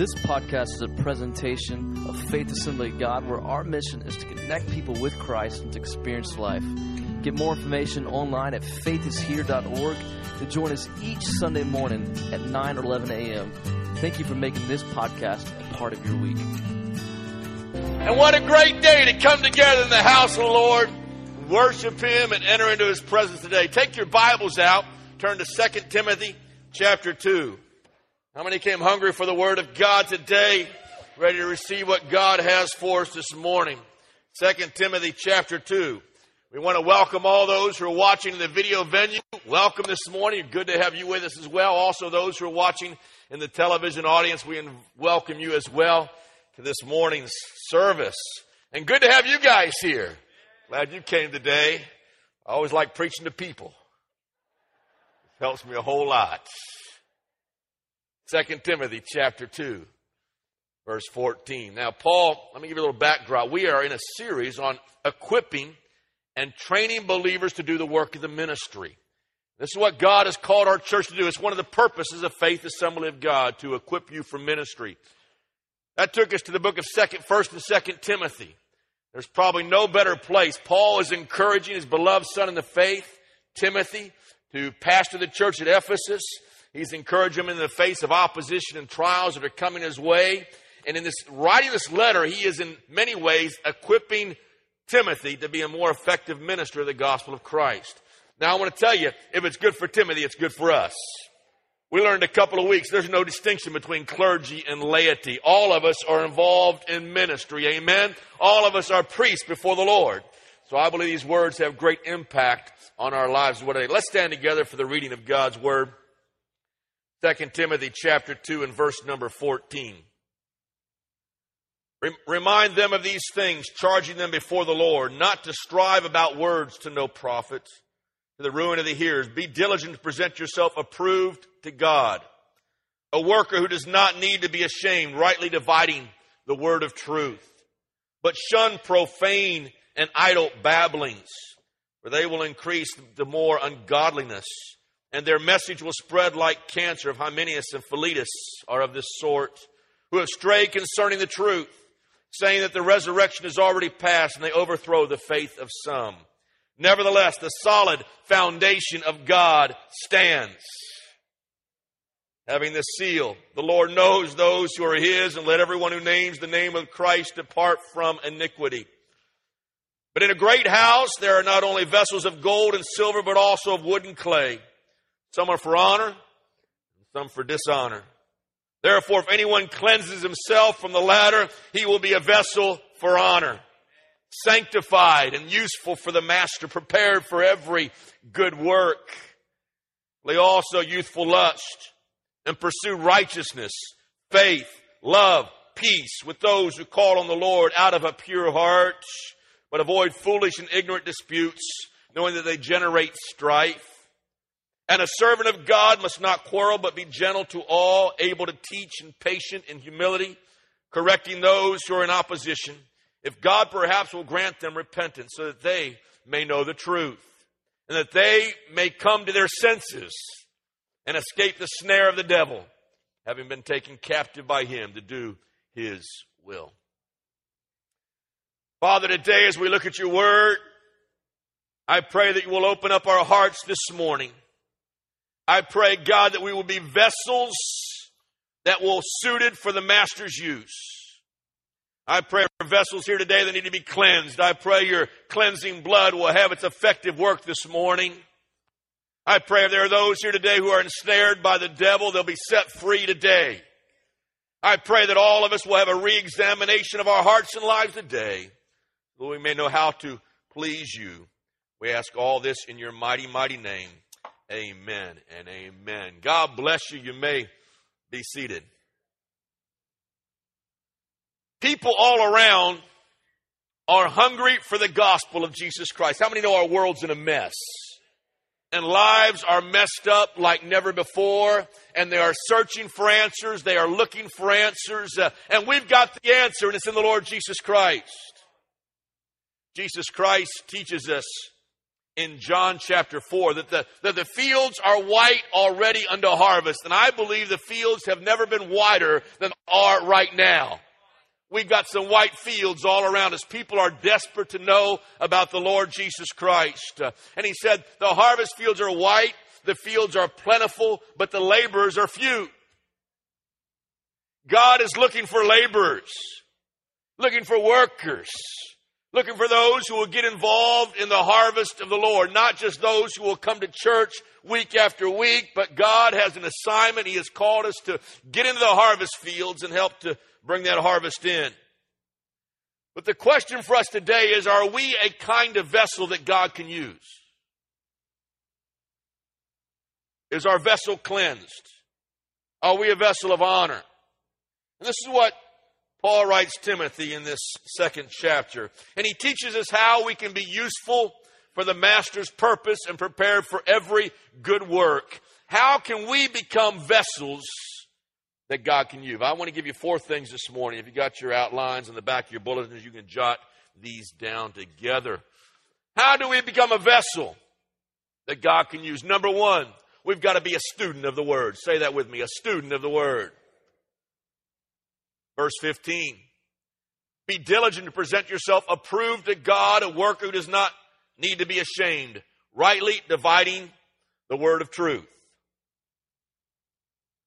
This podcast is a presentation of Faith Assembly of God, where our mission is to connect people with Christ and to experience life. Get more information online at faithishere.org to join us each Sunday morning at 9 or 11 a.m. Thank you for making this podcast a part of your week. And what a great day to come together in the house of the Lord, worship Him, and enter into His presence today. Take your Bibles out, turn to 2 Timothy chapter 2. How many came hungry for the Word of God today? Ready to receive what God has for us this morning? 2 Timothy chapter 2. We want to welcome all those who are watching in the video venue. Welcome this morning. Good to have you with us as well. Also, those who are watching in the television audience, we welcome you as well to this morning's service. And good to have you guys here. Glad you came today. I always like preaching to people. It helps me a whole lot. 2 Timothy chapter 2, verse 14. Now, Paul, let me give you a little background. We are in a series on equipping and training believers to do the work of the ministry. This is what God has called our church to do. It's one of the purposes of Faith Assembly of God to equip you for ministry. That took us to the book of Second, First and Second Timothy. There's probably no better place. Paul is encouraging his beloved son in the faith, Timothy, to pastor the church at Ephesus He's encouraging him in the face of opposition and trials that are coming his way. And in this writing this letter, he is in many ways equipping Timothy to be a more effective minister of the gospel of Christ. Now I want to tell you, if it's good for Timothy, it's good for us. We learned a couple of weeks, there's no distinction between clergy and laity. All of us are involved in ministry. Amen. All of us are priests before the Lord. So I believe these words have great impact on our lives. They? Let's stand together for the reading of God's word. 2 Timothy chapter 2 and verse number 14. Remind them of these things, charging them before the Lord, not to strive about words to no profit, to the ruin of the hearers. Be diligent to present yourself approved to God, a worker who does not need to be ashamed, rightly dividing the word of truth. But shun profane and idle babblings, for they will increase the more ungodliness and their message will spread like cancer. If Hymenaeus and Philetus are of this sort, who have strayed concerning the truth, saying that the resurrection is already past, and they overthrow the faith of some. Nevertheless, the solid foundation of God stands. Having the seal, the Lord knows those who are His, and let everyone who names the name of Christ depart from iniquity. But in a great house, there are not only vessels of gold and silver, but also of wood and clay some are for honor, and some for dishonor. Therefore, if anyone cleanses himself from the latter, he will be a vessel for honor, sanctified and useful for the master, prepared for every good work. Lay also youthful lust and pursue righteousness, faith, love, peace with those who call on the Lord out of a pure heart, but avoid foolish and ignorant disputes, knowing that they generate strife. And a servant of God must not quarrel, but be gentle to all, able to teach and patient in humility, correcting those who are in opposition, if God perhaps will grant them repentance so that they may know the truth, and that they may come to their senses and escape the snare of the devil, having been taken captive by him to do his will. Father, today as we look at your word, I pray that you will open up our hearts this morning I pray, God, that we will be vessels that will suited for the master's use. I pray for vessels here today that need to be cleansed. I pray your cleansing blood will have its effective work this morning. I pray if there are those here today who are ensnared by the devil, they'll be set free today. I pray that all of us will have a re-examination of our hearts and lives today, so we may know how to please you. We ask all this in your mighty, mighty name. Amen and amen. God bless you. You may be seated. People all around are hungry for the gospel of Jesus Christ. How many know our world's in a mess? And lives are messed up like never before, and they are searching for answers. They are looking for answers, uh, and we've got the answer, and it's in the Lord Jesus Christ. Jesus Christ teaches us in John chapter 4 that the, that the fields are white already unto harvest. And I believe the fields have never been whiter than are right now. We've got some white fields all around us. People are desperate to know about the Lord Jesus Christ. Uh, and he said, the harvest fields are white, the fields are plentiful, but the laborers are few. God is looking for laborers, looking for workers, looking for those who will get involved in the harvest of the Lord, not just those who will come to church week after week, but God has an assignment. He has called us to get into the harvest fields and help to bring that harvest in. But the question for us today is are we a kind of vessel that God can use? Is our vessel cleansed? Are we a vessel of honor? And this is what Paul writes Timothy in this second chapter. And he teaches us how we can be useful for the master's purpose and prepared for every good work. How can we become vessels that God can use. I want to give you four things this morning. If you got your outlines in the back of your bulletins, you can jot these down together. How do we become a vessel that God can use? Number one, we've got to be a student of the Word. Say that with me a student of the Word. Verse 15 Be diligent to present yourself approved to God, a worker who does not need to be ashamed, rightly dividing the Word of truth.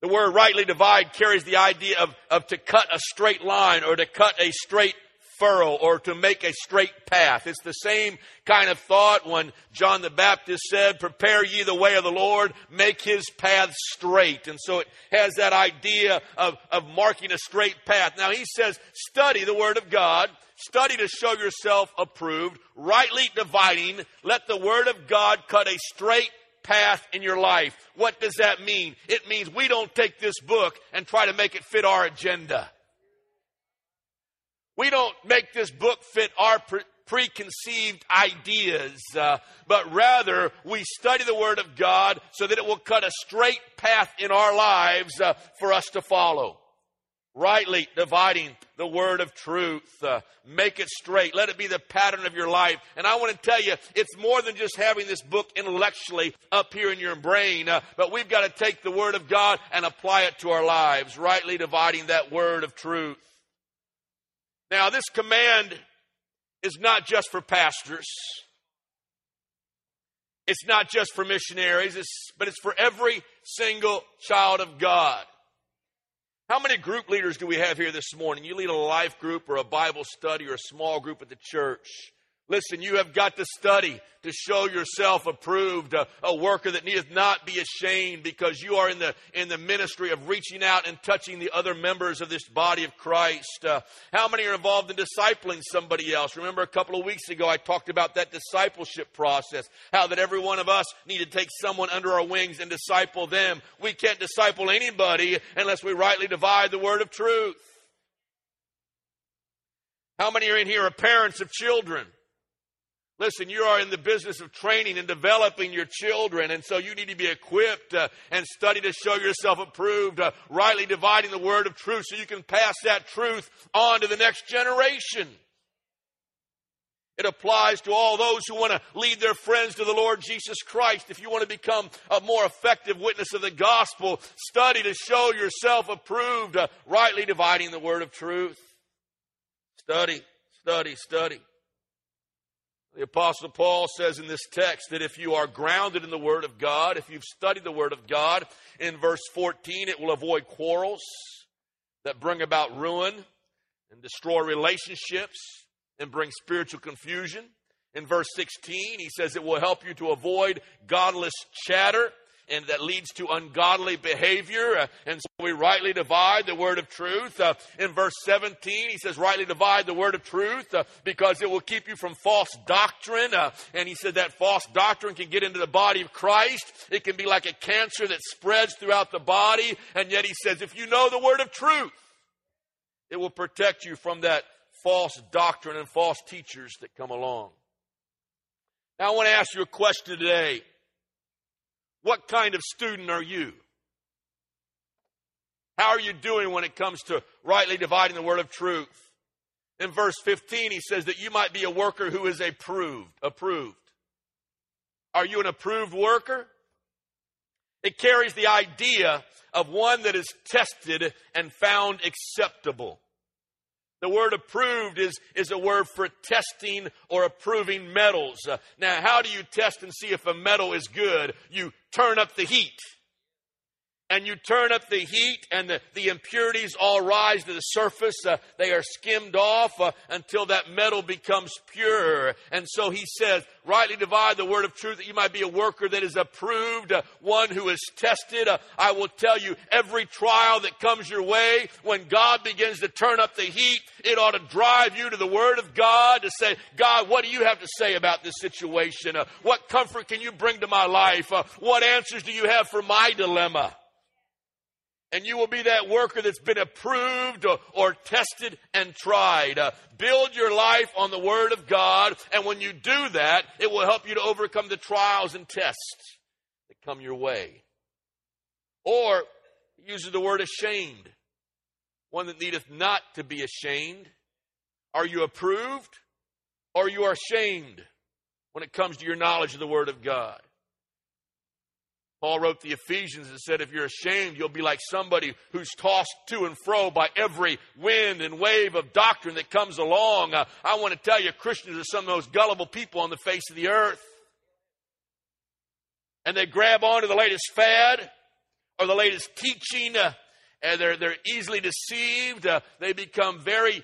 The word rightly divide carries the idea of, of to cut a straight line or to cut a straight furrow or to make a straight path. It's the same kind of thought when John the Baptist said, prepare ye the way of the Lord, make his path straight. And so it has that idea of, of marking a straight path. Now he says, study the word of God, study to show yourself approved, rightly dividing, let the word of God cut a straight path in your life. What does that mean? It means we don't take this book and try to make it fit our agenda. We don't make this book fit our pre- preconceived ideas, uh, but rather we study the Word of God so that it will cut a straight path in our lives uh, for us to follow rightly dividing the word of truth. Uh, make it straight. Let it be the pattern of your life. And I want to tell you, it's more than just having this book intellectually up here in your brain, uh, but we've got to take the word of God and apply it to our lives, rightly dividing that word of truth. Now, this command is not just for pastors. It's not just for missionaries, it's, but it's for every single child of God. How many group leaders do we have here this morning? You lead a life group or a Bible study or a small group at the church. Listen, you have got to study to show yourself approved, a, a, worker that needeth not be ashamed because you are in the, in the ministry of reaching out and touching the other members of this body of Christ. Uh, how many are involved in discipling somebody else? Remember a couple of weeks ago I talked about that discipleship process, how that every one of us need to take someone under our wings and disciple them. We can't disciple anybody unless we rightly divide the word of truth. How many are in here are parents of children? Listen, you are in the business of training and developing your children, and so you need to be equipped uh, and study to show yourself approved, uh, rightly dividing the word of truth so you can pass that truth on to the next generation. It applies to all those who want to lead their friends to the Lord Jesus Christ. If you want to become a more effective witness of the gospel, study to show yourself approved, uh, rightly dividing the word of truth. Study, study, study. The Apostle Paul says in this text that if you are grounded in the Word of God, if you've studied the Word of God, in verse 14, it will avoid quarrels that bring about ruin and destroy relationships and bring spiritual confusion. In verse 16, he says it will help you to avoid godless chatter and that leads to ungodly behavior. Uh, and so we rightly divide the word of truth. Uh, in verse 17, he says, rightly divide the word of truth uh, because it will keep you from false doctrine. And he said that false doctrine can get into the body of Christ. It can be like a cancer that spreads throughout the body. And yet he says, if you know the word of truth, it will protect you from that false doctrine and false teachers that come along. Now, I want to ask you a question today. What kind of student are you? How are you doing when it comes to rightly dividing the word of truth? In verse 15, he says that you might be a worker who is approved, approved. Are you an approved worker? It carries the idea of one that is tested and found acceptable. The word approved is, is a word for testing or approving metals. Uh, now, how do you test and see if a metal is good? You turn up the heat and you turn up the heat and the, the impurities all rise to the surface. Uh, they are skimmed off uh, until that metal becomes pure. And so he says, rightly divide the word of truth that you might be a worker that is approved, uh, one who is tested. Uh, I will tell you, every trial that comes your way, when God begins to turn up the heat, it ought to drive you to the word of God to say, God, what do you have to say about this situation? Uh, what comfort can you bring to my life? Uh, what answers do you have for my dilemma? And you will be that worker that's been approved or, or tested and tried. Uh, build your life on the Word of God, and when you do that, it will help you to overcome the trials and tests that come your way. Or, uses the word ashamed, one that needeth not to be ashamed. Are you approved, or you are ashamed when it comes to your knowledge of the Word of God? Paul wrote the Ephesians and said, if you're ashamed, you'll be like somebody who's tossed to and fro by every wind and wave of doctrine that comes along. Uh, I want to tell you, Christians are some of the most gullible people on the face of the earth. And they grab onto the latest fad or the latest teaching, uh, and they're, they're easily deceived. Uh, they become very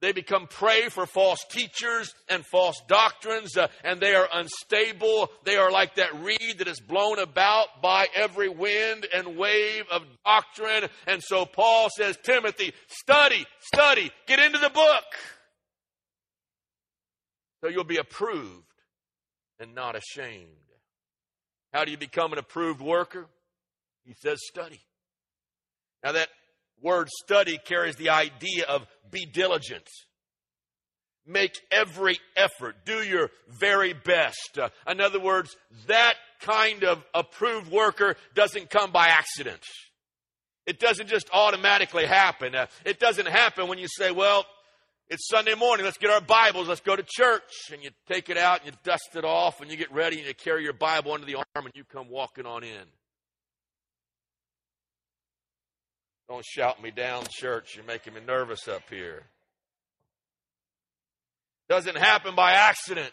they become prey for false teachers and false doctrines, uh, and they are unstable. They are like that reed that is blown about by every wind and wave of doctrine. And so Paul says, Timothy, study, study, get into the book. So you'll be approved and not ashamed. How do you become an approved worker? He says, study. Now, that word study carries the idea of be diligent. Make every effort. Do your very best. Uh, in other words, that kind of approved worker doesn't come by accident. It doesn't just automatically happen. Uh, it doesn't happen when you say, well, it's Sunday morning. Let's get our Bibles. Let's go to church. And you take it out and you dust it off and you get ready and you carry your Bible under the arm and you come walking on in. Don't shout me down, church. You're making me nervous up here. Doesn't happen by accident.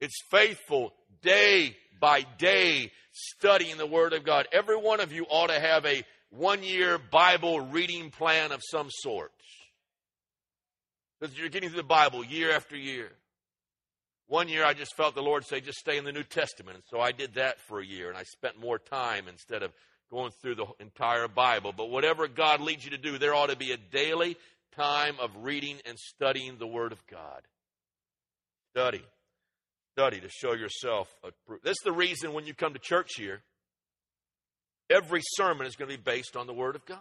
It's faithful day by day studying the Word of God. Every one of you ought to have a one year Bible reading plan of some sort. Because you're getting through the Bible year after year. One year I just felt the Lord say, just stay in the New Testament. And so I did that for a year, and I spent more time instead of going through the entire Bible. But whatever God leads you to do, there ought to be a daily time of reading and studying the Word of God. Study. Study to show yourself approved. That's the reason when you come to church here, every sermon is going to be based on the Word of God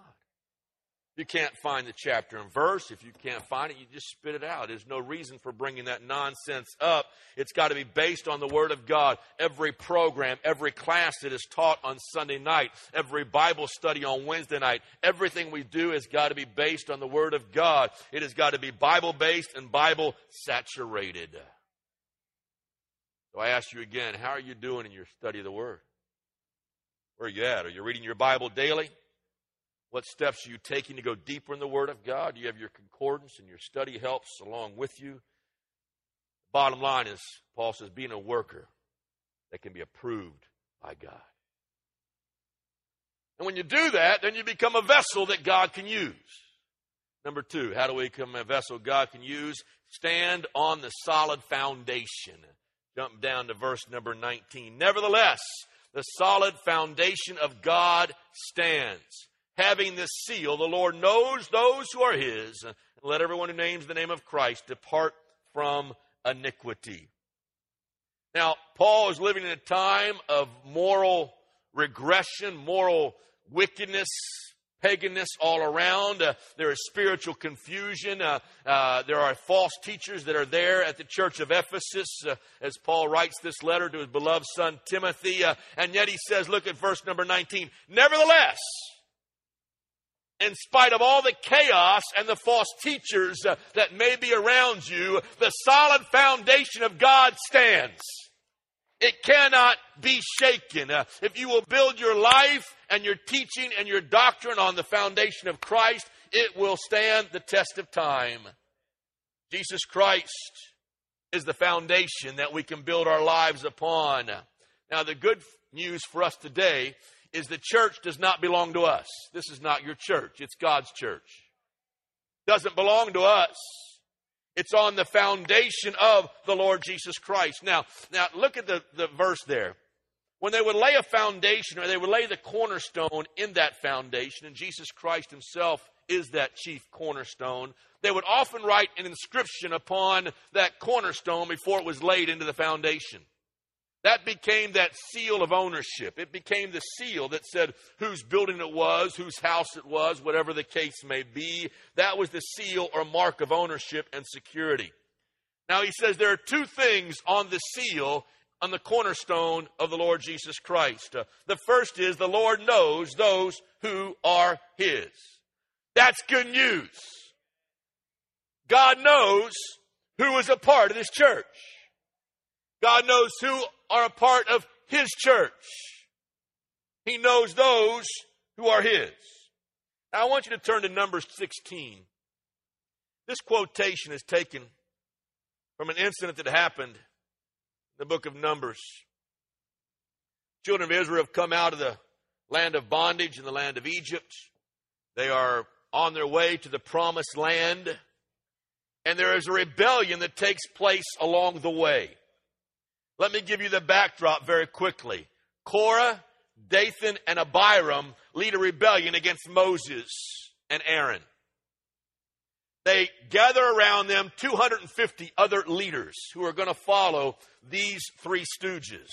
you can't find the chapter and verse, if you can't find it, you just spit it out. There's no reason for bringing that nonsense up. It's got to be based on the Word of God. Every program, every class that is taught on Sunday night, every Bible study on Wednesday night, everything we do has got to be based on the Word of God. It has got to be Bible based and Bible saturated. So I ask you again, how are you doing in your study of the Word? Where are you at? Are you reading your Bible daily? What steps are you taking to go deeper in the Word of God? Do you have your concordance and your study helps along with you? Bottom line is, Paul says, being a worker that can be approved by God. And when you do that, then you become a vessel that God can use. Number two, how do we become a vessel God can use? Stand on the solid foundation. Jump down to verse number 19. Nevertheless, the solid foundation of God stands having this seal, the Lord knows those who are his. Let everyone who names the name of Christ depart from iniquity. Now, Paul is living in a time of moral regression, moral wickedness, paganness all around. Uh, there is spiritual confusion. Uh, uh, there are false teachers that are there at the church of Ephesus uh, as Paul writes this letter to his beloved son Timothy. Uh, and yet he says, look at verse number 19. Nevertheless, in spite of all the chaos and the false teachers uh, that may be around you, the solid foundation of God stands. It cannot be shaken. Uh, if you will build your life and your teaching and your doctrine on the foundation of Christ, it will stand the test of time. Jesus Christ is the foundation that we can build our lives upon. Now, the good news for us today is the church does not belong to us. This is not your church, it's God's church. Doesn't belong to us. It's on the foundation of the Lord Jesus Christ. Now, now look at the, the verse there. When they would lay a foundation or they would lay the cornerstone in that foundation, and Jesus Christ himself is that chief cornerstone, they would often write an inscription upon that cornerstone before it was laid into the foundation. That became that seal of ownership. It became the seal that said whose building it was, whose house it was, whatever the case may be. That was the seal or mark of ownership and security. Now he says there are two things on the seal on the cornerstone of the Lord Jesus Christ. Uh, the first is the Lord knows those who are his. That's good news. God knows who is a part of this church. God knows who are a part of His church. He knows those who are His. Now, I want you to turn to Numbers 16. This quotation is taken from an incident that happened in the book of Numbers. Children of Israel have come out of the land of bondage in the land of Egypt. They are on their way to the promised land. And there is a rebellion that takes place along the way. Let me give you the backdrop very quickly. Korah, Dathan, and Abiram lead a rebellion against Moses and Aaron. They gather around them 250 other leaders who are going to follow these three stooges.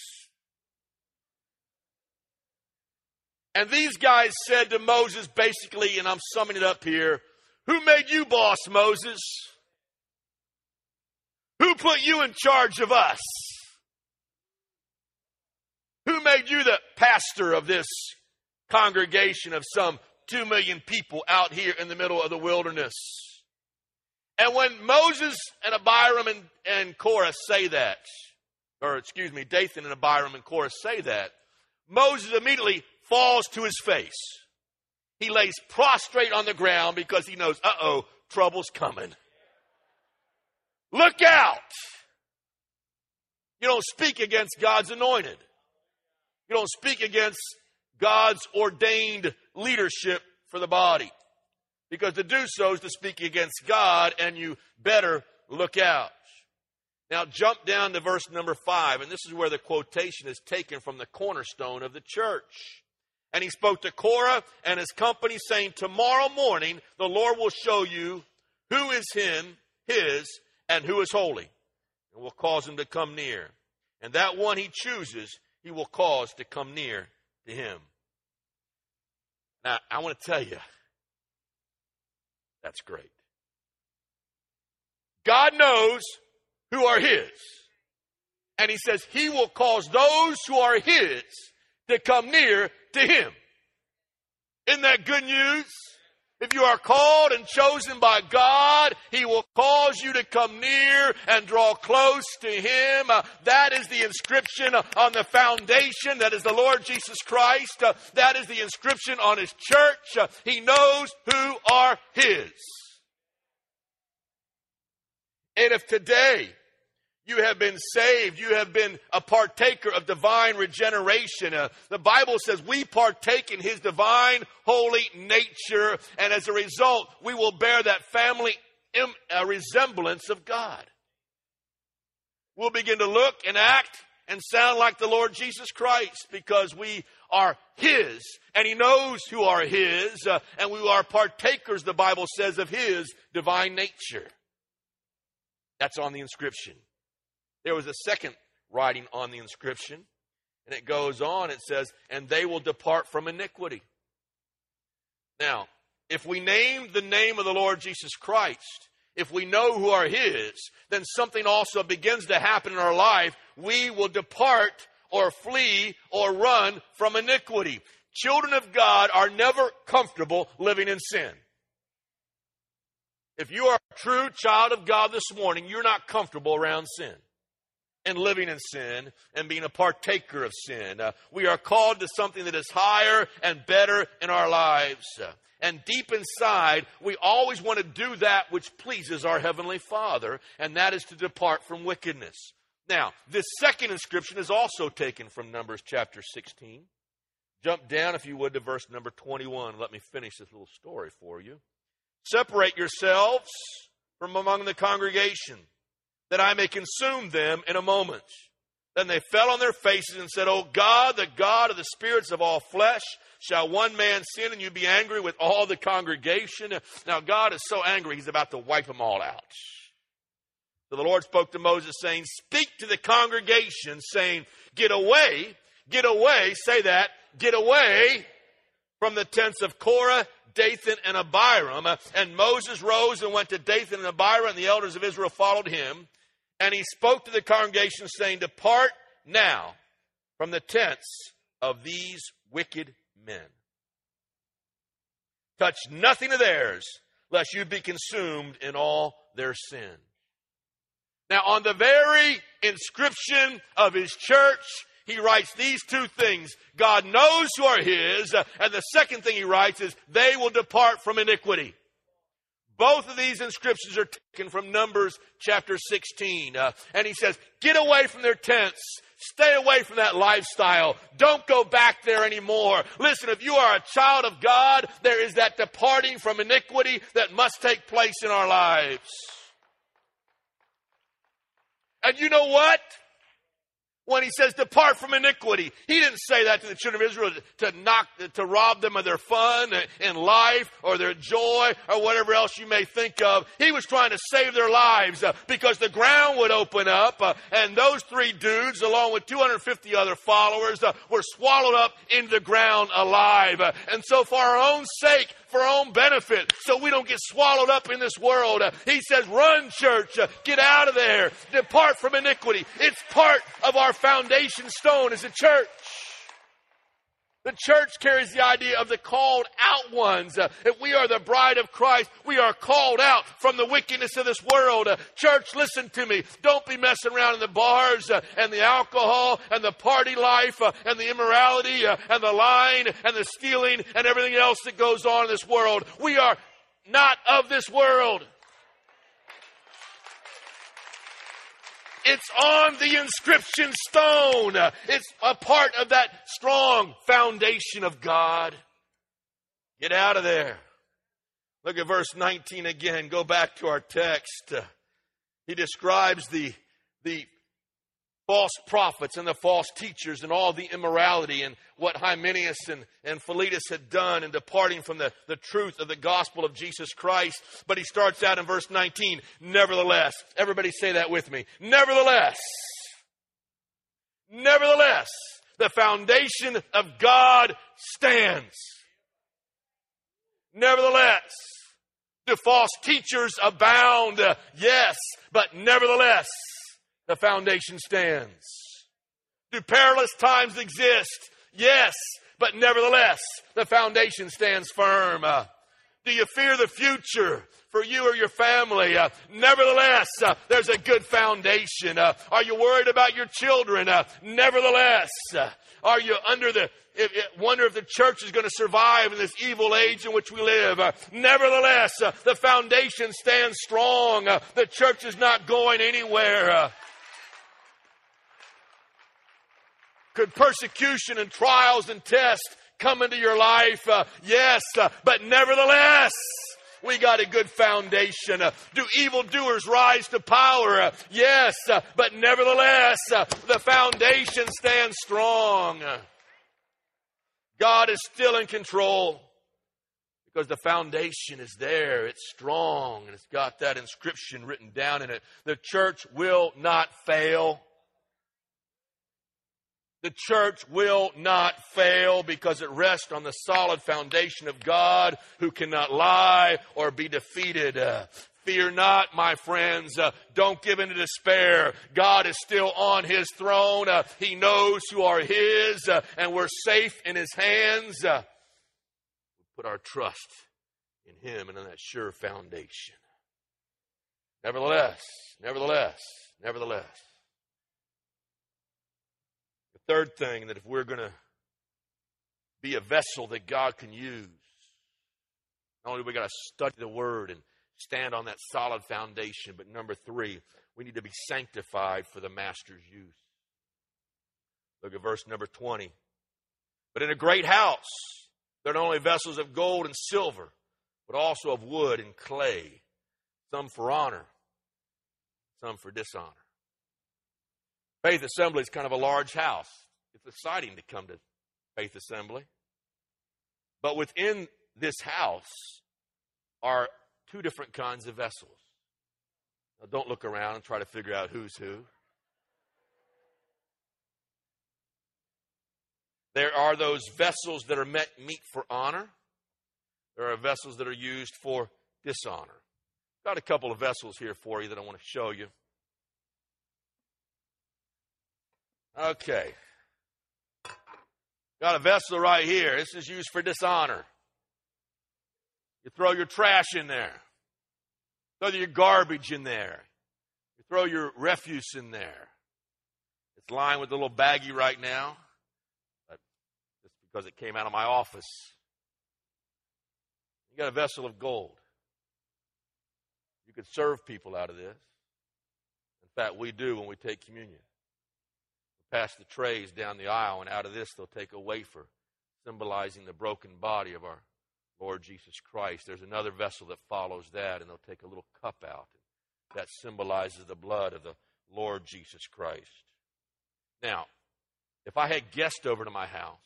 And these guys said to Moses, basically, and I'm summing it up here, Who made you boss, Moses? Who put you in charge of us? Who made you the pastor of this congregation of some two million people out here in the middle of the wilderness? And when Moses and Abiram and, and Korah say that, or excuse me, Dathan and Abiram and Korah say that, Moses immediately falls to his face. He lays prostrate on the ground because he knows, uh oh, trouble's coming. Look out! You don't speak against God's anointed. You don't speak against God's ordained leadership for the body. Because to do so is to speak against God, and you better look out. Now, jump down to verse number five, and this is where the quotation is taken from the cornerstone of the church. And he spoke to Korah and his company, saying, Tomorrow morning the Lord will show you who is him, his, and who is holy, and will cause him to come near. And that one he chooses, he will cause to come near to him. Now, I want to tell you, that's great. God knows who are his. And he says he will cause those who are his to come near to him. Isn't that good news? If you are called and chosen by God, He will cause you to come near and draw close to Him. Uh, that is the inscription on the foundation. That is the Lord Jesus Christ. Uh, that is the inscription on His church. Uh, he knows who are His. And if today you have been saved. You have been a partaker of divine regeneration. Uh, the Bible says we partake in His divine, holy nature, and as a result, we will bear that family Im- uh, resemblance of God. We'll begin to look and act and sound like the Lord Jesus Christ because we are His, and He knows who are His, uh, and we are partakers, the Bible says, of His divine nature. That's on the inscription. There was a second writing on the inscription, and it goes on, it says, and they will depart from iniquity. Now, if we name the name of the Lord Jesus Christ, if we know who are His, then something also begins to happen in our life. We will depart or flee or run from iniquity. Children of God are never comfortable living in sin. If you are a true child of God this morning, you're not comfortable around sin. And living in sin and being a partaker of sin. Uh, we are called to something that is higher and better in our lives. Uh, and deep inside, we always want to do that which pleases our Heavenly Father, and that is to depart from wickedness. Now, this second inscription is also taken from Numbers chapter 16. Jump down, if you would, to verse number 21. Let me finish this little story for you. Separate yourselves from among the congregation, that I may consume them in a moment. Then they fell on their faces and said, O God, the God of the spirits of all flesh, shall one man sin and you be angry with all the congregation? Now, God is so angry, he's about to wipe them all out. So the Lord spoke to Moses, saying, Speak to the congregation, saying, Get away, get away, say that, get away from the tents of Korah, Dathan, and Abiram. And Moses rose and went to Dathan and Abiram, and the elders of Israel followed him. And he spoke to the congregation, saying, Depart now from the tents of these wicked men. Touch nothing of theirs, lest you be consumed in all their sin. Now, on the very inscription of his church, he writes these two things God knows who are his, and the second thing he writes is, they will depart from iniquity. Both of these inscriptions are taken from Numbers chapter 16. Uh, and he says, get away from their tents. Stay away from that lifestyle. Don't go back there anymore. Listen, if you are a child of God, there is that departing from iniquity that must take place in our lives. And you know what? When he says depart from iniquity. He didn't say that to the children of Israel to knock, to rob them of their fun in life or their joy or whatever else you may think of. He was trying to save their lives uh, because the ground would open up uh, and those three dudes along with 250 other followers uh, were swallowed up into the ground alive. and so for our own sake, for our own benefit so we don't get swallowed up in this world. He says, run church, get out of there, depart from iniquity. It's part of our foundation stone as a church. The church carries the idea of the called out ones. Uh, if we are the bride of Christ, we are called out from the wickedness of this world. Uh, church, listen to me. Don't be messing around in the bars uh, and the alcohol and the party life and the immorality and the lying and the stealing and everything else that goes on in this world. We are not of this world. It's on the inscription stone. It's a part of that strong foundation of God. Get out of there. Look at verse 19 again. Go back to our text. He describes the, the false prophets and the false teachers and all the immorality and what Hymenaeus and, and Philetus had done in departing from the, the truth of the gospel of Jesus Christ. But he starts out in verse 19, nevertheless. Everybody say that with me. Nevertheless. Nevertheless, the foundation of God stands. Nevertheless, do false teachers abound? Yes, but nevertheless, the foundation stands. Do perilous times exist? Yes, but nevertheless, the foundation stands firm. Uh, do you fear the future for you or your family? Uh, nevertheless, uh, there's a good foundation. Uh, are you worried about your children? Uh, nevertheless, uh, are you under the if, if, wonder if the church is going to survive in this evil age in which we live? Uh, nevertheless, the foundation stands strong. the church is not going anywhere. Could persecution and trials and tests come into your life? Uh, yes, uh, but nevertheless, we got a good foundation. Uh, do evildoers rise to power? Uh, yes, uh, but nevertheless, uh, the foundation stands strong. God is still in control because the foundation is there. It's strong and it's got that inscription written down in it. The church will not fail. The church will not fail because it rests on the solid foundation of God who cannot lie or be defeated. Uh, fear not, my friends. Uh, don't give in to despair. God is still on his throne. Uh, he knows who are his, uh, and we're safe in his hands. Uh, we put our trust in him and on that sure foundation. Nevertheless, nevertheless, nevertheless, Third thing that if we're going to be a vessel that God can use, not only we got to study the Word and stand on that solid foundation, but number three, we need to be sanctified for the Master's use. Look at verse number 20. But in a great house, there are not only vessels of gold and silver, but also of wood and clay, some for honor, some for dishonor. Faith Assembly is kind of a large house. It's exciting to come to Faith Assembly. But within this house are two different kinds of vessels. Now, don't look around and try to figure out who's who. There are those vessels that are met meet for honor. There are vessels that are used for dishonor. Got a couple of vessels here for you that I want to show you. Okay. Got a vessel right here. This is used for dishonor. You throw your trash in there. Throw your garbage in there. You throw your refuse in there. It's lying with a little baggie right now, but just because it came out of my office. You got a vessel of gold. You could serve people out of this. In fact, we do when we take communion. Pass the trays down the aisle, and out of this, they'll take a wafer symbolizing the broken body of our Lord Jesus Christ. There's another vessel that follows that, and they'll take a little cup out. That symbolizes the blood of the Lord Jesus Christ. Now, if I had guests over to my house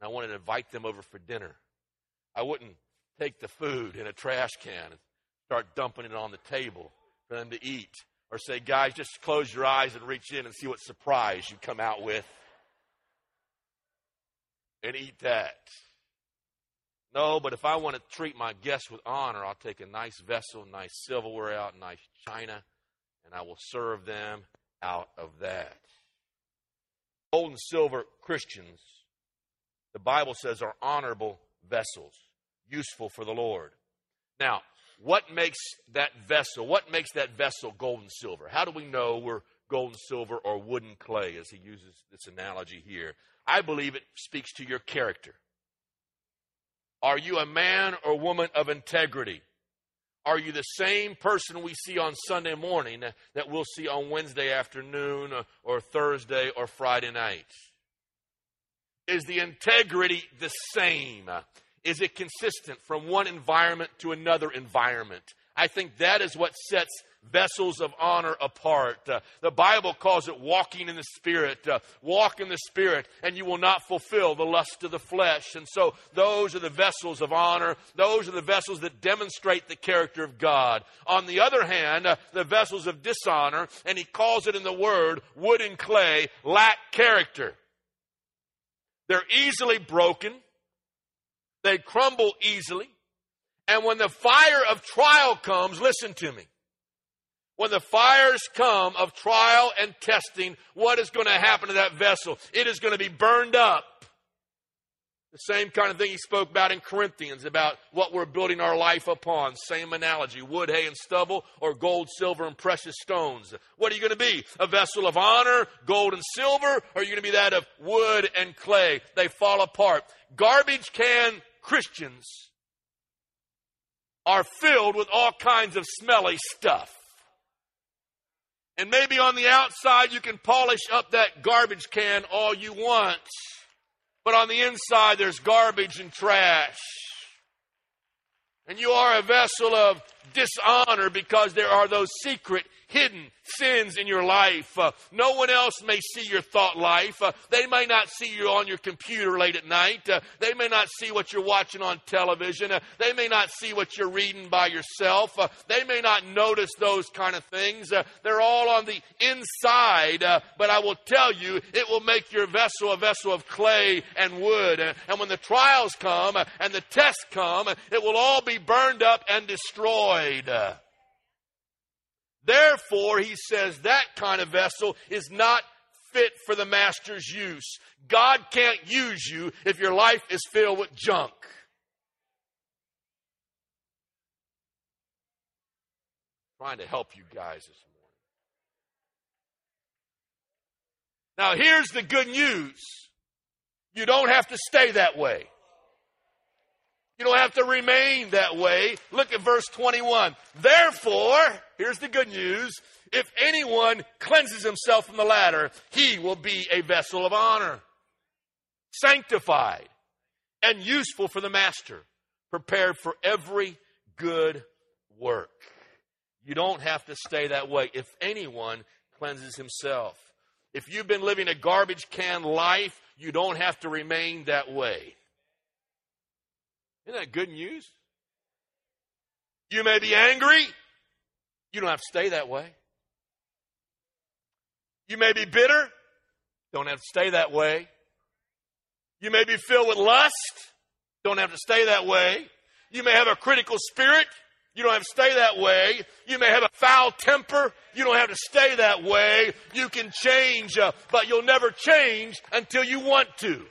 and I wanted to invite them over for dinner, I wouldn't take the food in a trash can and start dumping it on the table for them to eat. Or say, guys, just close your eyes and reach in and see what surprise you come out with and eat that. No, but if I want to treat my guests with honor, I'll take a nice vessel, nice silverware out, nice china, and I will serve them out of that. Gold and silver Christians, the Bible says, are honorable vessels, useful for the Lord. Now, what makes that vessel, what makes that vessel gold and silver? How do we know we're gold and silver or wood and clay, as he uses this analogy here? I believe it speaks to your character. Are you a man or woman of integrity? Are you the same person we see on Sunday morning that we'll see on Wednesday afternoon or Thursday or Friday night? Is the integrity the same? Is it consistent from one environment to another environment? I think that is what sets vessels of honor apart. Uh, the Bible calls it walking in the Spirit. Uh, walk in the Spirit, and you will not fulfill the lust of the flesh. And so, those are the vessels of honor. Those are the vessels that demonstrate the character of God. On the other hand, uh, the vessels of dishonor, and he calls it in the word, wood and clay, lack character. They're easily broken. They crumble easily. And when the fire of trial comes, listen to me when the fires come of trial and testing, what is going to happen to that vessel? It is going to be burned up. The same kind of thing he spoke about in Corinthians about what we're building our life upon. Same analogy wood, hay, and stubble, or gold, silver, and precious stones. What are you going to be? A vessel of honor, gold and silver, or are you going to be that of wood and clay? They fall apart. Garbage can Christians are filled with all kinds of smelly stuff. And maybe on the outside you can polish up that garbage can all you want. But on the inside there's garbage and trash. And you are a vessel of dishonor because there are those secret hidden sins in your life. Uh, no one else may see your thought life. Uh, they may not see you on your computer late at night. Uh, they may not see what you're watching on television. Uh, they may not see what you're reading by yourself. Uh, they may not notice those kind of things. Uh, they're all on the inside. but I will tell you, it will make your vessel a vessel of clay and wood. and when the trials come and the tests come, it will all be burned up and destroyed. Uh, therefore, he says that kind of vessel is not fit for the master's use. God can't use you if your life is filled with junk. trying to help you guys this morning. Now, here's the good news you don't have to stay that way. You don't have to remain that way. Look at verse 21. Therefore, here's the good news if anyone cleanses himself from the latter, he will be a vessel of honor, sanctified and useful for the master, prepared for every good work. You don't have to stay that way. If anyone cleanses himself, if you've been living a garbage can life, you don't have to remain that way. Isn't that good news? You may be angry. You don't have to stay that way. You may be bitter. Don't have to stay that way. You may be filled with lust. Don't have to stay that way. You may have a critical spirit. You don't have to stay that way. You may have a foul temper. You don't have to stay that way. You can change, uh, but you'll never change until you want to.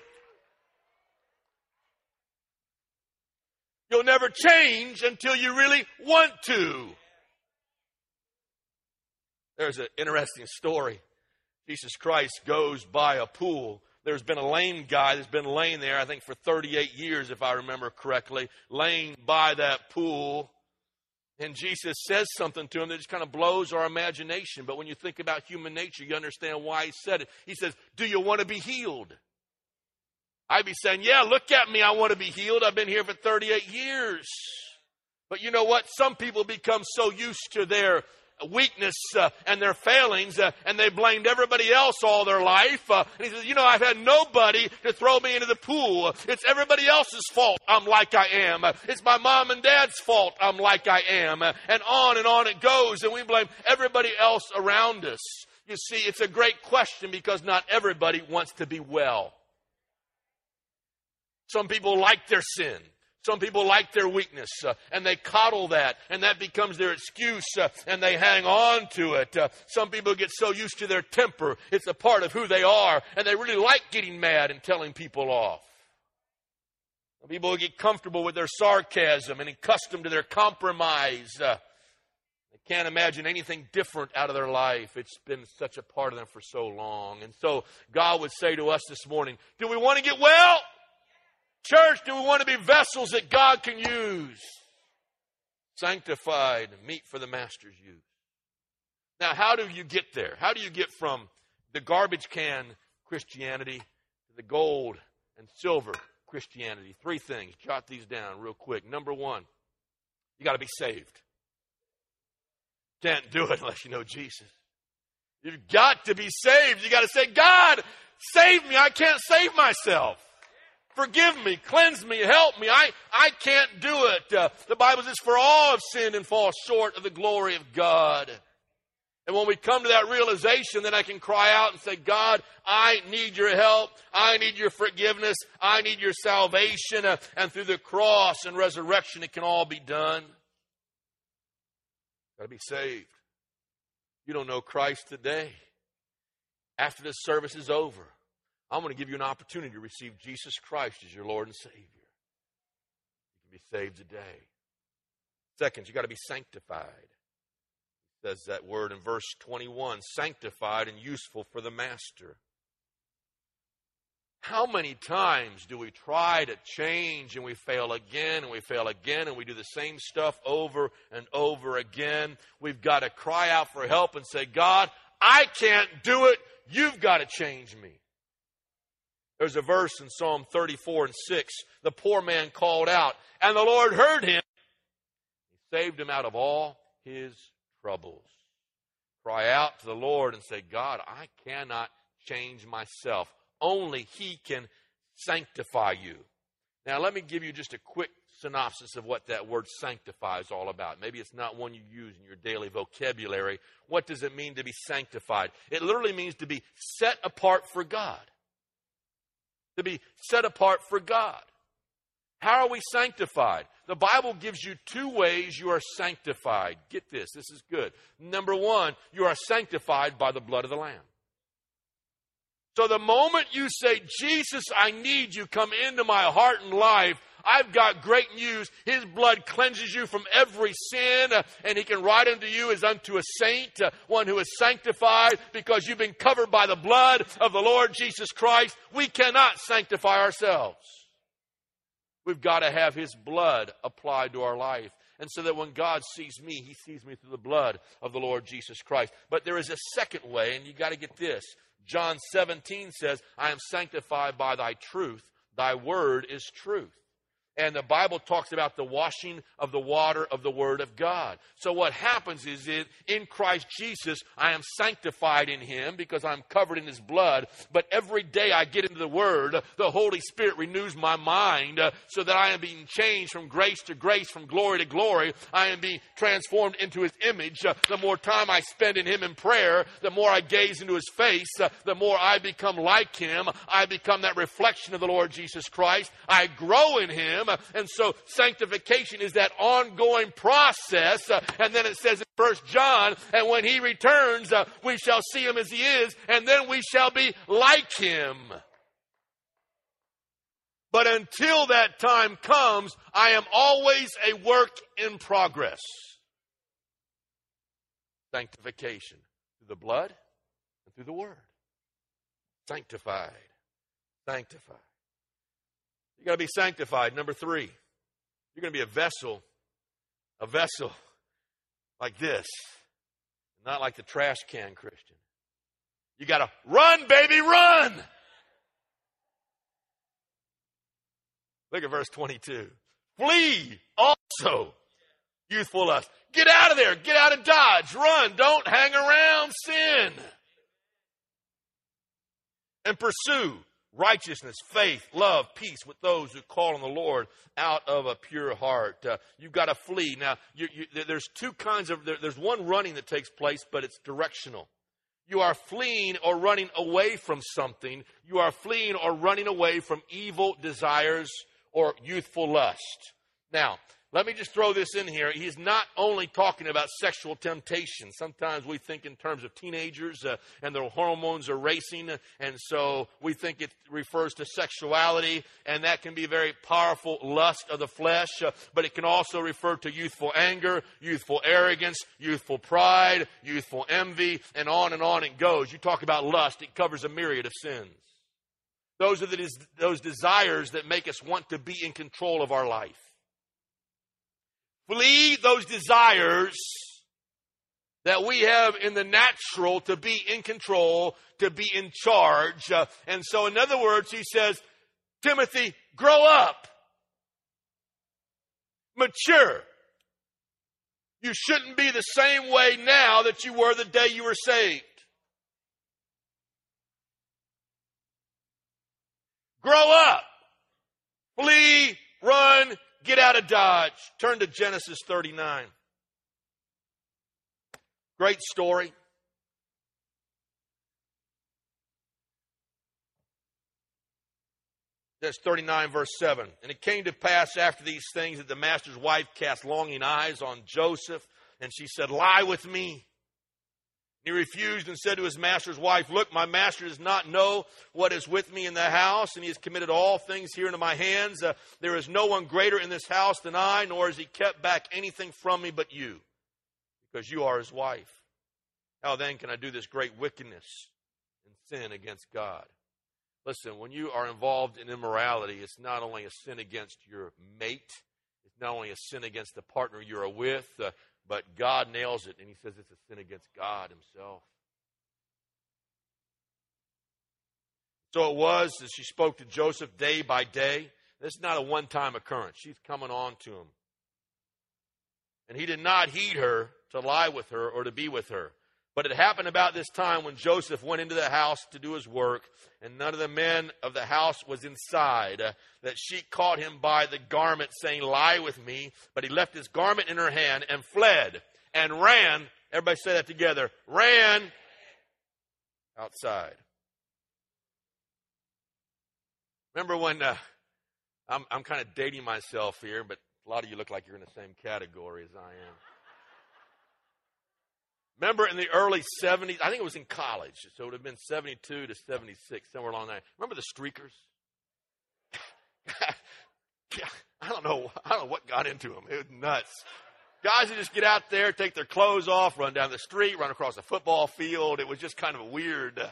You'll never change until you really want to. There's an interesting story. Jesus Christ goes by a pool. There's been a lame guy that's been laying there, I think, for 38 years, if I remember correctly, laying by that pool. And Jesus says something to him that just kind of blows our imagination. But when you think about human nature, you understand why he said it. He says, Do you want to be healed? I'd be saying, Yeah, look at me. I want to be healed. I've been here for 38 years. But you know what? Some people become so used to their weakness uh, and their failings, uh, and they blamed everybody else all their life. Uh, and he says, You know, I've had nobody to throw me into the pool. It's everybody else's fault I'm like I am. It's my mom and dad's fault I'm like I am. And on and on it goes, and we blame everybody else around us. You see, it's a great question because not everybody wants to be well. Some people like their sin. Some people like their weakness uh, and they coddle that and that becomes their excuse uh, and they hang on to it. Uh, some people get so used to their temper, it's a part of who they are and they really like getting mad and telling people off. Some people get comfortable with their sarcasm and accustomed to their compromise. Uh, they can't imagine anything different out of their life. It's been such a part of them for so long. And so God would say to us this morning, Do we want to get well? Church, do we want to be vessels that God can use? Sanctified, meet for the master's use. Now, how do you get there? How do you get from the garbage can Christianity to the gold and silver Christianity? Three things. Jot these down real quick. Number one, you got to be saved. Can't do it unless you know Jesus. You've got to be saved. You got to say, God, save me. I can't save myself. Forgive me, cleanse me, help me. I, I can't do it. Uh, the Bible says, For all have sinned and fall short of the glory of God. And when we come to that realization, then I can cry out and say, God, I need your help. I need your forgiveness. I need your salvation. Uh, and through the cross and resurrection, it can all be done. Got to be saved. You don't know Christ today. After this service is over, I'm going to give you an opportunity to receive Jesus Christ as your Lord and Savior. You can be saved today. Second, you've got to be sanctified. Says that word in verse 21 sanctified and useful for the master. How many times do we try to change and we fail again and we fail again and we do the same stuff over and over again? We've got to cry out for help and say, God, I can't do it. You've got to change me. There's a verse in Psalm 34 and 6. The poor man called out, and the Lord heard him. He saved him out of all his troubles. Cry out to the Lord and say, God, I cannot change myself. Only He can sanctify you. Now, let me give you just a quick synopsis of what that word sanctify is all about. Maybe it's not one you use in your daily vocabulary. What does it mean to be sanctified? It literally means to be set apart for God to be set apart for God. How are we sanctified? The Bible gives you two ways you are sanctified. Get this, this is good. Number one, you are sanctified by the blood of the Lamb. So the moment you say, Jesus, I need you, come into my heart and life, I've got great news. His blood cleanses you from every sin, uh, and He can write unto you as unto a saint, uh, one who is sanctified because you've been covered by the blood of the Lord Jesus Christ. We cannot sanctify ourselves. We've got to have His blood applied to our life. And so that when God sees me, He sees me through the blood of the Lord Jesus Christ. But there is a second way, and you got to get this. John 17 says, I am sanctified by thy truth. Thy word is truth. And the Bible talks about the washing of the water of the Word of God. So what happens is that in Christ Jesus, I am sanctified in Him because I'm covered in His blood. But every day I get into the Word, the Holy Spirit renews my mind uh, so that I am being changed from grace to grace, from glory to glory. I am being transformed into His image. Uh, the more time I spend in Him in prayer, the more I gaze into His face, uh, the more I become like Him. I become that reflection of the Lord Jesus Christ. I grow in Him and so sanctification is that ongoing process. Uh, and then it says in First John, and when he returns, uh, we shall see him as he is, and then we shall be like him. But until that time comes, I am always a work in progress. Sanctification through the blood and through the word. Sanctified. Sanctified. You got to be sanctified. Number three, you're going to be a vessel, a vessel like this, not like the trash can Christian. You got to run, baby, run. Look at verse 22. Flee also, youthful lust. Get out of there. Get out of Dodge. Run. Don't hang around sin. And pursue righteousness, faith, love, peace with those who call on the Lord out of a pure heart. Uh, you've got to flee. Now, you, you, there's two kinds of, there, there's one running that takes place, but it's directional. You are fleeing or running away from something. You are fleeing or running away from evil desires or youthful lust. Now, let me just throw this in here. He's not only talking about sexual temptation. Sometimes we think in terms of teenagers uh, and their hormones are racing, and so we think it refers to sexuality, and that can be a very powerful lust of the flesh, uh, but it can also refer to youthful anger, youthful arrogance, youthful pride, youthful envy, and on and on it goes. You talk about lust, it covers a myriad of sins. Those are the, those desires that make us want to be in control of our life. Flee those desires that we have in the natural to be in control, to be in charge. Uh, and so, in other words, he says, Timothy, grow up, mature. You shouldn't be the same way now that you were the day you were saved. Grow up. Flee, run, Get out of Dodge. Turn to Genesis 39. Great story. That's 39, verse 7. And it came to pass after these things that the master's wife cast longing eyes on Joseph, and she said, Lie with me. He refused and said to his master's wife, Look, my master does not know what is with me in the house, and he has committed all things here into my hands. Uh, there is no one greater in this house than I, nor has he kept back anything from me but you, because you are his wife. How then can I do this great wickedness and sin against God? Listen, when you are involved in immorality, it's not only a sin against your mate, it's not only a sin against the partner you're with, uh, but God nails it, and he says it's a sin against God himself. So it was as she spoke to Joseph day by day. This is not a one time occurrence. She's coming on to him. And he did not heed her to lie with her or to be with her. But it happened about this time when Joseph went into the house to do his work, and none of the men of the house was inside, uh, that she caught him by the garment, saying, Lie with me. But he left his garment in her hand and fled and ran. Everybody say that together. Ran outside. Remember when uh, I'm, I'm kind of dating myself here, but a lot of you look like you're in the same category as I am. Remember in the early 70s, I think it was in college, so it would have been 72 to 76, somewhere along there. Remember the streakers? I don't know. I don't know what got into them. It was nuts. Guys would just get out there, take their clothes off, run down the street, run across a football field. It was just kind of a weird uh,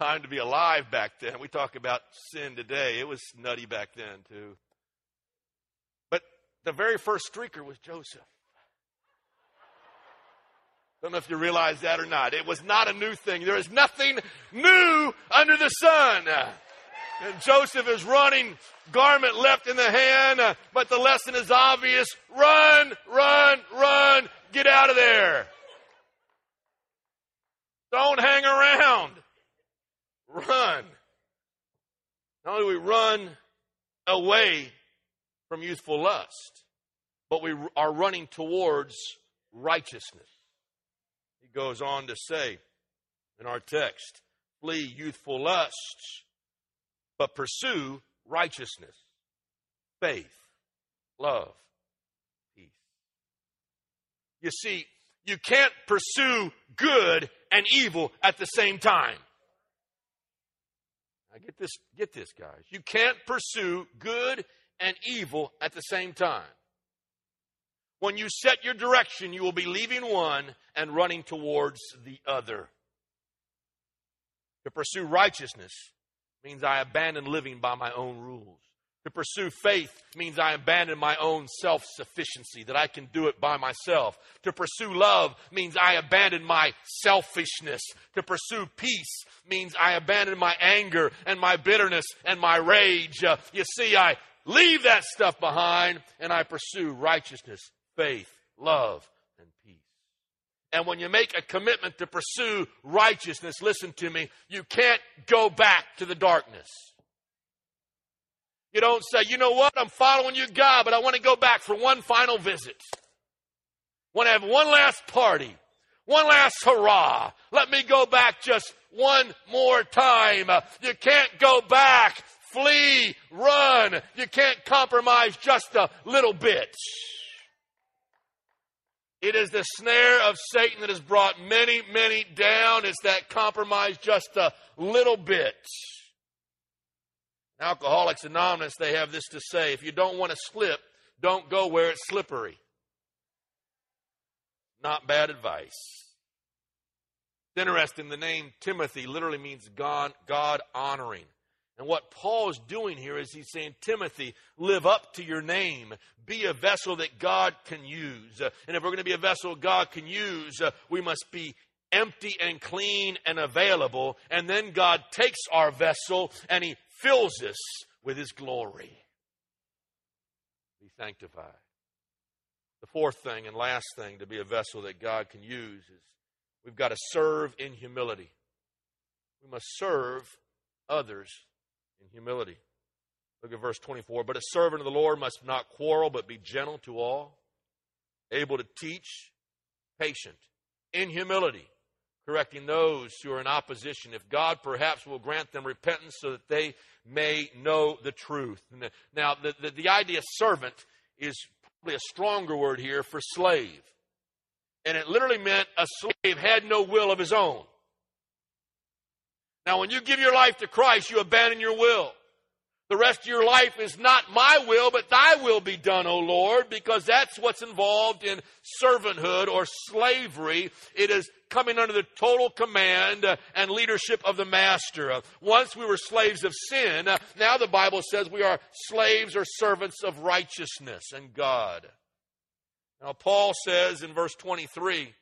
time to be alive back then. We talk about sin today. It was nutty back then, too. But the very first streaker was Joseph. Don't know if you realize that or not. It was not a new thing. There is nothing new under the sun. And Joseph is running, garment left in the hand, but the lesson is obvious. Run, run, run, get out of there. Don't hang around. Run. Not only do we run away from youthful lust, but we are running towards righteousness. Goes on to say in our text, flee youthful lusts, but pursue righteousness, faith, love, peace. You see, you can't pursue good and evil at the same time. Now get this, get this, guys. You can't pursue good and evil at the same time. When you set your direction, you will be leaving one and running towards the other. To pursue righteousness means I abandon living by my own rules. To pursue faith means I abandon my own self sufficiency, that I can do it by myself. To pursue love means I abandon my selfishness. To pursue peace means I abandon my anger and my bitterness and my rage. Uh, you see, I leave that stuff behind and I pursue righteousness, faith, love, and peace. And when you make a commitment to pursue righteousness, listen to me, you can't go back to the darkness. You don't say, you know what, I'm following you, God, but I want to go back for one final visit. Want to have one last party, one last hurrah. Let me go back just one more time. You can't go back. Flee, run. You can't compromise just a little bit. It is the snare of Satan that has brought many, many down. It's that compromise just a little bit. Alcoholics Anonymous, they have this to say if you don't want to slip, don't go where it's slippery. Not bad advice. It's interesting, the name Timothy literally means God, God honoring. And what Paul is doing here is he's saying, Timothy, live up to your name. Be a vessel that God can use. And if we're going to be a vessel God can use, we must be empty and clean and available. And then God takes our vessel and he fills us with his glory. Be sanctified. The fourth thing and last thing to be a vessel that God can use is we've got to serve in humility. We must serve others in humility. Look at verse 24. But a servant of the Lord must not quarrel, but be gentle to all, able to teach, patient, in humility, correcting those who are in opposition, if God perhaps will grant them repentance so that they may know the truth. Now, the, the, the idea servant is probably a stronger word here for slave. And it literally meant a slave had no will of his own. Now, when you give your life to Christ, you abandon your will. The rest of your life is not my will, but thy will be done, O Lord, because that's what's involved in servanthood or slavery. It is coming under the total command uh, and leadership of the master. Once we were slaves of sin, uh, now the Bible says we are slaves or servants of righteousness and God. Now, Paul says in verse 23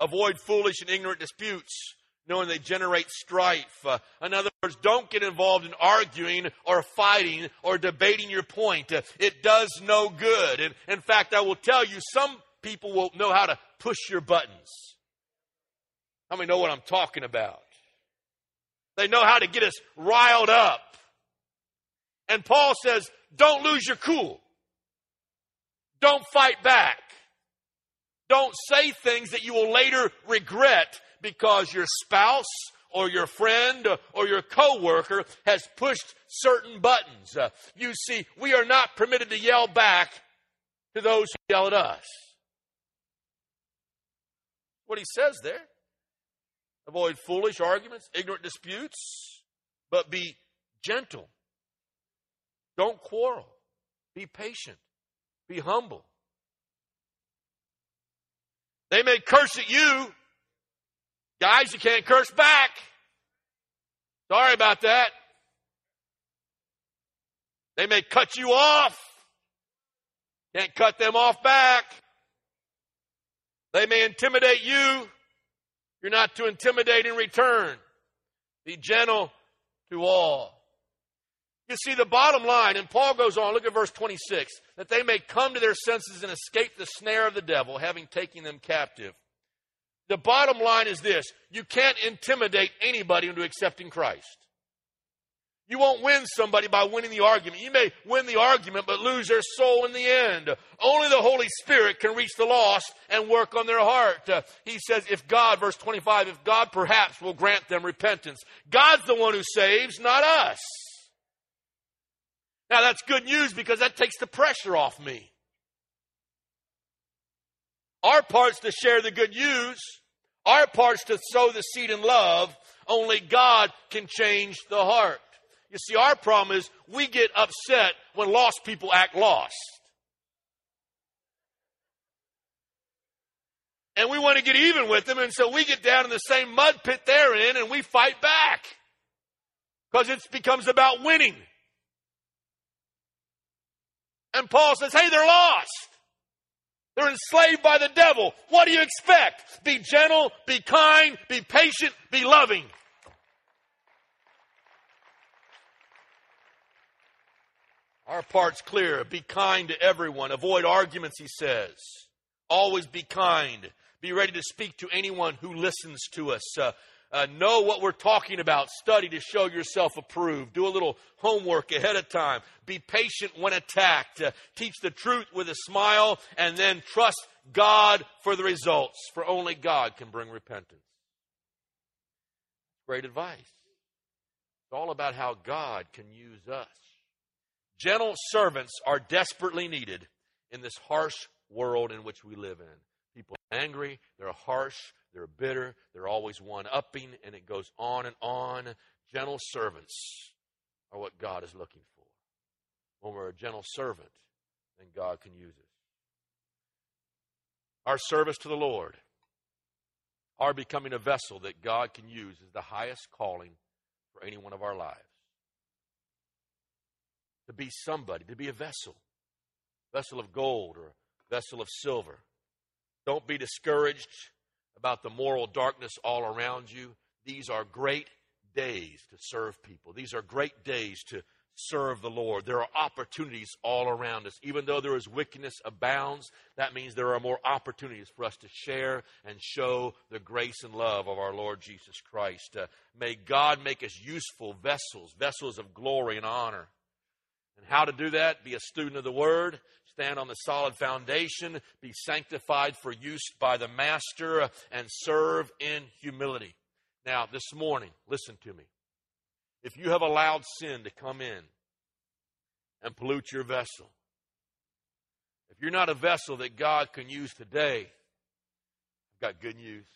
avoid foolish and ignorant disputes knowing they generate strife. Uh, in other words, don't get involved in arguing or fighting or debating your point. Uh, it does no good. And in fact, I will tell you, some people will know how to push your buttons. How many know what I'm talking about? They know how to get us riled up. And Paul says, don't lose your cool. Don't fight back. Don't say things that you will later regret because your spouse or your friend or your coworker has pushed certain buttons. Uh, you see, we are not permitted to yell back to those who yell at us. What he says there. Avoid foolish arguments, ignorant disputes, but be gentle. Don't quarrel. Be patient. Be humble. They may curse at you. Guys, you can't curse back. Sorry about that. They may cut you off. Can't cut them off back. They may intimidate you. You're not to intimidate in return. Be gentle to all. You see, the bottom line, and Paul goes on, look at verse 26, that they may come to their senses and escape the snare of the devil, having taken them captive. The bottom line is this you can't intimidate anybody into accepting Christ. You won't win somebody by winning the argument. You may win the argument, but lose their soul in the end. Only the Holy Spirit can reach the lost and work on their heart. Uh, he says, if God, verse 25, if God perhaps will grant them repentance. God's the one who saves, not us. Now that's good news because that takes the pressure off me. Our part's to share the good news. Our part's to sow the seed in love. Only God can change the heart. You see, our problem is we get upset when lost people act lost. And we want to get even with them, and so we get down in the same mud pit they're in and we fight back. Because it becomes about winning. And Paul says, hey, they're lost. They're enslaved by the devil. What do you expect? Be gentle, be kind, be patient, be loving. Our part's clear. Be kind to everyone. Avoid arguments, he says. Always be kind. Be ready to speak to anyone who listens to us. Uh, uh, know what we're talking about. Study to show yourself approved. Do a little homework ahead of time. Be patient when attacked. Uh, teach the truth with a smile and then trust God for the results, for only God can bring repentance. Great advice. It's all about how God can use us. Gentle servants are desperately needed in this harsh world in which we live in. People are angry, they're harsh, they're bitter, they're always one upping, and it goes on and on. Gentle servants are what God is looking for. When we're a gentle servant, then God can use us. Our service to the Lord, our becoming a vessel that God can use, is the highest calling for any one of our lives to be somebody, to be a vessel, vessel of gold or vessel of silver. Don't be discouraged about the moral darkness all around you. These are great days to serve people. These are great days to serve the Lord. There are opportunities all around us. Even though there is wickedness abounds, that means there are more opportunities for us to share and show the grace and love of our Lord Jesus Christ. Uh, may God make us useful vessels, vessels of glory and honor. And how to do that? Be a student of the Word, stand on the solid foundation, be sanctified for use by the Master, and serve in humility. Now, this morning, listen to me. If you have allowed sin to come in and pollute your vessel, if you're not a vessel that God can use today, I've got good news.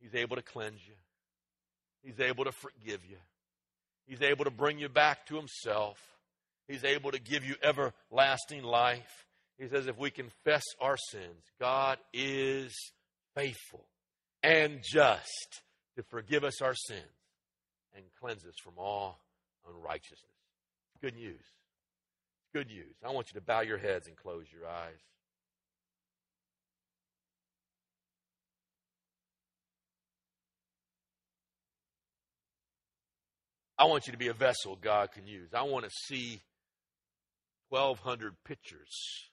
He's able to cleanse you. He's able to forgive you. He's able to bring you back to Himself. He's able to give you everlasting life. He says, if we confess our sins, God is faithful and just to forgive us our sins and cleanse us from all unrighteousness. Good news. Good news. I want you to bow your heads and close your eyes. I want you to be a vessel God can use. I want to see 1,200 pictures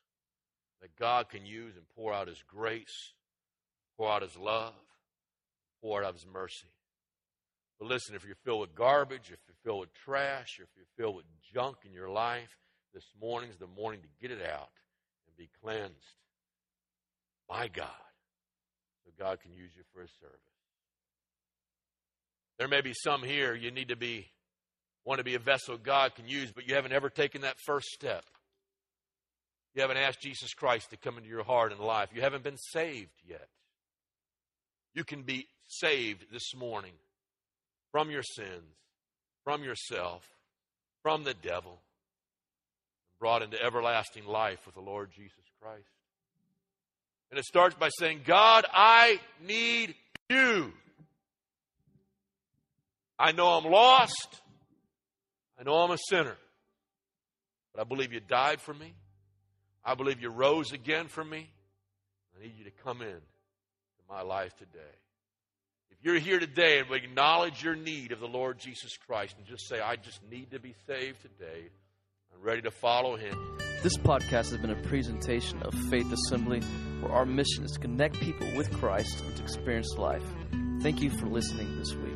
that God can use and pour out His grace, pour out His love, pour out His mercy. But listen, if you're filled with garbage, if you're filled with trash, if you're filled with junk in your life, this morning's the morning to get it out and be cleansed by God so God can use you for His service. There may be some here you need to be want to be a vessel God can use, but you haven't ever taken that first step. You haven't asked Jesus Christ to come into your heart and life. You haven't been saved yet. You can be saved this morning from your sins, from yourself, from the devil, and brought into everlasting life with the Lord Jesus Christ. And it starts by saying, God, I need you. I know I'm lost. I know I'm a sinner. But I believe you died for me. I believe you rose again for me. I need you to come in to my life today. If you're here today and acknowledge your need of the Lord Jesus Christ and just say, I just need to be saved today, I'm ready to follow him. This podcast has been a presentation of Faith Assembly, where our mission is to connect people with Christ and to experience life. Thank you for listening this week.